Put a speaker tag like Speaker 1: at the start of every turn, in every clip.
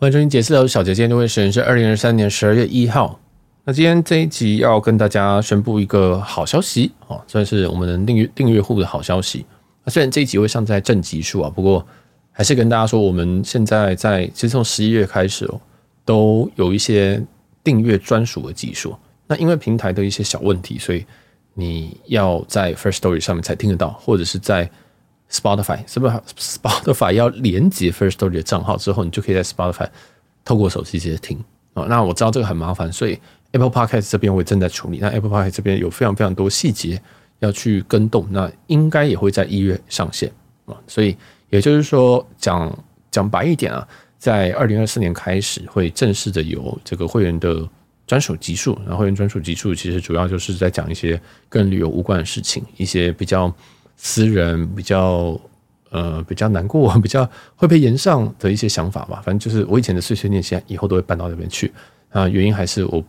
Speaker 1: 欢迎收听杰斯聊小杰，今天的时间是二零二三年十二月一号。那今天这一集要跟大家宣布一个好消息哦，算是我们的订阅订阅户的好消息。那虽然这一集会上在正集数啊，不过还是跟大家说，我们现在在其实从十一月开始哦，都有一些订阅专属的集数。那因为平台的一些小问题，所以你要在 First Story 上面才听得到，或者是在。Spotify 是不是 Spotify 要连接 First Story 的账号之后，你就可以在 Spotify 透过手机直接听啊？那我知道这个很麻烦，所以 Apple Podcast 这边我也正在处理。那 Apple Podcast 这边有非常非常多细节要去更动，那应该也会在一月上线啊。所以也就是说，讲讲白一点啊，在二零二四年开始会正式的有这个会员的专属集数，然后会员专属集数其实主要就是在讲一些跟旅游无关的事情，一些比较。私人比较呃比较难过，比较会被延上的一些想法吧。反正就是我以前的碎碎念，现在以后都会搬到那边去啊。原因还是我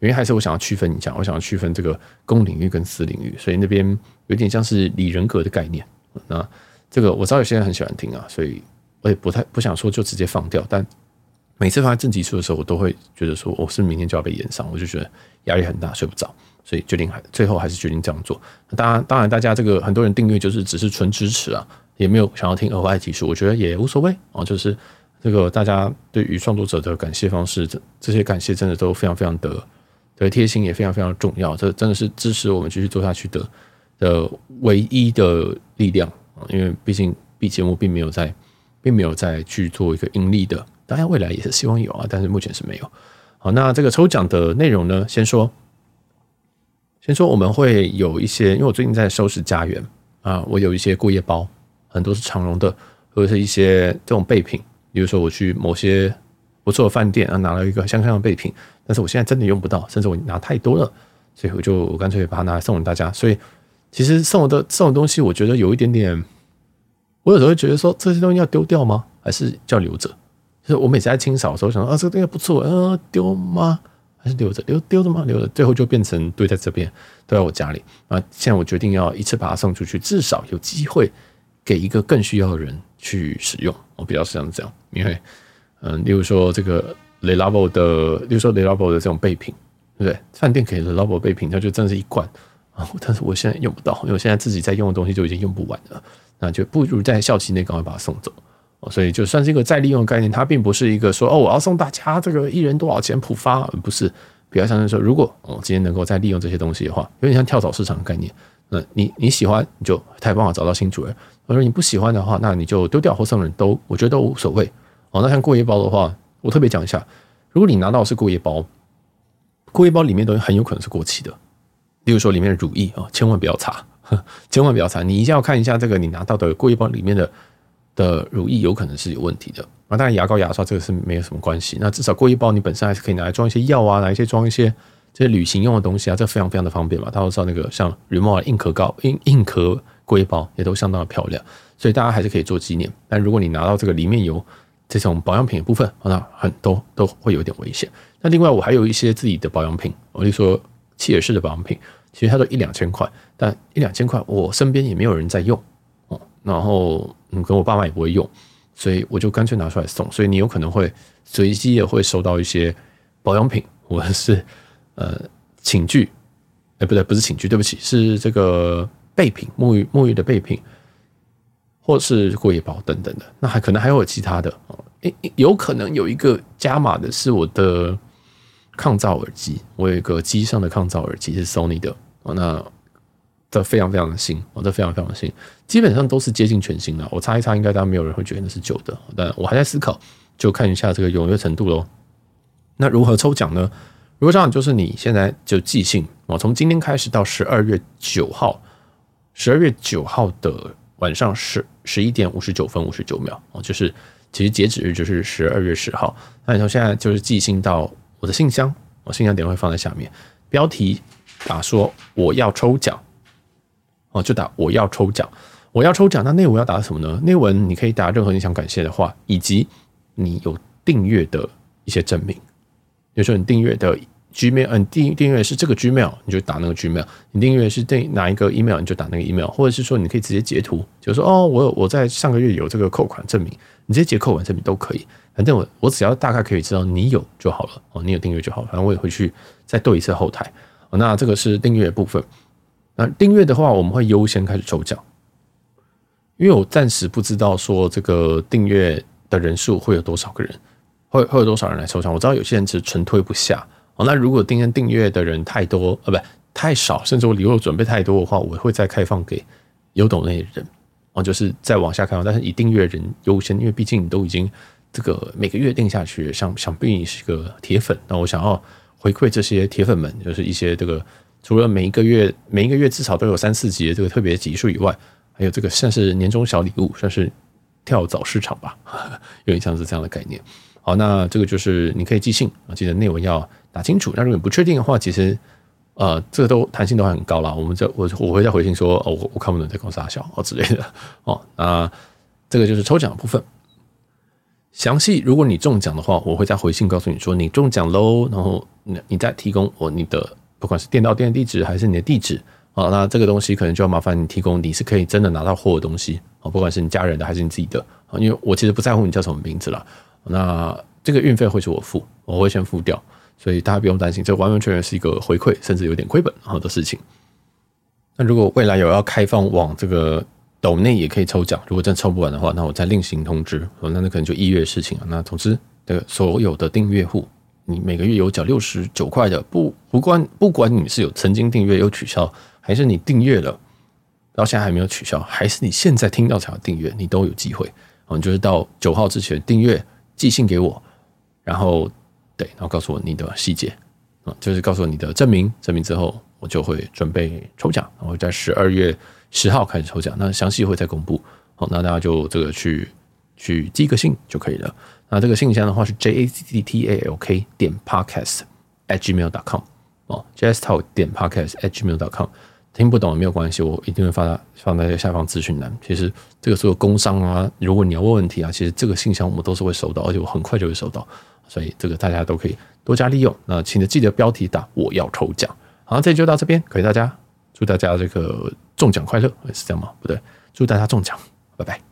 Speaker 1: 原因还是我想要区分一下，我想要区分这个公领域跟私领域，所以那边有点像是里人格的概念。那这个我知道有些人很喜欢听啊，所以我也不太不想说就直接放掉。但每次放在正极数的时候，我都会觉得说我是明天就要被延上，我就觉得压力很大，睡不着。所以决定还最后还是决定这样做。当然，当然，大家这个很多人订阅就是只是纯支持啊，也没有想要听额外技术，我觉得也无所谓哦。就是这个大家对于创作者的感谢方式，这这些感谢真的都非常非常的的贴心，也非常非常重要。这真的是支持我们继续做下去的的唯一的力量啊！因为毕竟 B 节目并没有在并没有在去做一个盈利的，当然未来也是希望有啊，但是目前是没有。好，那这个抽奖的内容呢，先说。先说我们会有一些，因为我最近在收拾家园啊，我有一些过夜包，很多是长荣的，或者是一些这种备品。比如说我去某些不错的饭店啊，拿了一个香香的备品，但是我现在真的用不到，甚至我拿太多了，所以我就我干脆把它拿来送给大家。所以其实送我的送的东西，我觉得有一点点，我有时候会觉得说这些东西要丢掉吗？还是叫留着？就是我每次在清扫的时候想说啊，这个东西不错，呃，丢吗？还是留着，留丢的吗？留着，最后就变成堆在这边，堆在我家里。啊，现在我决定要一次把它送出去，至少有机会给一个更需要的人去使用。我比较是这样这样，因为，嗯，例如说这个 Le Labo 的，例如说 Le Labo 的这种备品，对不对？饭店给 Le Labo 备品，它就真的是一罐啊，但是我现在用不到，因为我现在自己在用的东西就已经用不完了，那就不如在效期内赶快把它送走。所以就算是一个再利用的概念，它并不是一个说哦，我要送大家这个一人多少钱普发，而不是比较像是说，如果我今天能够再利用这些东西的话，有点像跳蚤市场的概念。那你你喜欢，你就太帮我找到新主人；而你不喜欢的话，那你就丢掉或送人都，我觉得都无所谓。哦，那像过夜包的话，我特别讲一下，如果你拿到是过夜包，过夜包里面东西很有可能是过期的，例如说里面的乳液啊，千万不要擦，千万不要擦，你一定要看一下这个你拿到的过夜包里面的。的乳液有可能是有问题的啊，当然牙膏、牙刷这个是没有什么关系。那至少过夜包你本身还是可以拿来装一些药啊，拿一些装一些这些旅行用的东西啊，这非常非常的方便嘛。大家都知道那个像 remo 硬壳膏、硬硬壳过夜包也都相当的漂亮，所以大家还是可以做纪念。但如果你拿到这个里面有这种保养品的部分，那很多都会有点危险。那另外我还有一些自己的保养品，我就说契尔氏的保养品，其实它都一两千块，但一两千块我身边也没有人在用哦。然后，嗯，跟我爸妈也不会用，所以我就干脆拿出来送。所以你有可能会随机也会收到一些保养品，或者是呃寝具，哎，不对，不是寝具，对不起，是这个备品，沐浴沐浴的备品，或是过夜包等等的。那还可能还有其他的哦，有可能有一个加码的是我的抗噪耳机，我有一个机上的抗噪耳机是 Sony 的哦，那。这非常非常的新，哦，这非常非常的新，基本上都是接近全新的。我擦一擦，应该大家没有人会觉得那是旧的，但我还在思考，就看一下这个踊跃程度喽。那如何抽奖呢？如果这样，就是你现在就寄信，我从今天开始到十二月九号，十二月九号的晚上十十一点五十九分五十九秒，哦，就是其实截止日就是十二月十号。那你从现在就是寄信到我的信箱，我信箱点会放在下面，标题打说我要抽奖。哦，就打我要抽奖，我要抽奖。那内文要打什么呢？内文你可以打任何你想感谢的话，以及你有订阅的一些证明，比如说你订阅的 Gmail，嗯，订订阅是这个 Gmail，你就打那个 Gmail；你订阅是订哪一个 email，你就打那个 email，或者是说你可以直接截图，就说哦，我我在上个月有这个扣款证明，你直接截扣款证明都可以。反正我我只要大概可以知道你有就好了哦，你有订阅就好，反正我也会去再对一次后台。哦那这个是订阅的部分。那订阅的话，我们会优先开始抽奖，因为我暂时不知道说这个订阅的人数会有多少个人，会会有多少人来抽奖。我知道有些人是纯推不下。哦，那如果订阅订阅的人太多，呃，不太少，甚至我礼物准备太多的话，我会再开放给有抖内的人，哦，就是再往下开放，但是以订阅人优先，因为毕竟你都已经这个每个月订下去，想想必你是个铁粉，那我想要回馈这些铁粉们，就是一些这个除了每一个月每一个月至少都有三四集的这个特别集数以外，还有这个算是年终小礼物，算是跳蚤市场吧，有点像是这样的概念。好，那这个就是你可以寄信啊，记得内文要打清楚。那如果你不确定的话，其实呃，这个都弹性都还很高啦。我们这我我会再回信说哦，我我看不懂在公司大小哦之类的哦。那这个就是抽奖部分。详细如果你中奖的话，我会再回信告诉你说你中奖喽。然后你你再提供我你的不管是电到店的地址还是你的地址啊，那这个东西可能就要麻烦你提供你是可以真的拿到货的东西啊，不管是你家人的还是你自己的啊，因为我其实不在乎你叫什么名字啦。那这个运费会是我付，我会先付掉，所以大家不用担心，这完完全全是一个回馈，甚至有点亏本好的事情。那如果未来有要开放往这个斗内也可以抽奖，如果真抽不完的话，那我再另行通知。那那可能就一月事情了。那总之，这个所有的订阅户，你每个月有缴六十九块的，不不管不管你是有曾经订阅有取消，还是你订阅了到现在还没有取消，还是你现在听到才要订阅，你都有机会。嗯，就是到九号之前订阅。寄信给我，然后对，然后告诉我你的细节啊，就是告诉我你的证明，证明之后我就会准备抽奖，然后在十二月十号开始抽奖，那详细会再公布。好，那大家就这个去去寄个信就可以了。那这个信箱的话是 j a c t t a l k 点 podcast at gmail dot com 哦，jastalk 点 podcast at gmail dot com。听不懂也没有关系，我一定会发放在下方资讯栏。其实这个所有工商啊，如果你要问问题啊，其实这个信箱我们都是会收到，而且我很快就会收到，所以这个大家都可以多加利用。那请记得标题打我要抽奖。好，这就到这边，感谢大家祝大家这个中奖快乐，是这样吗？不对，祝大家中奖，拜拜。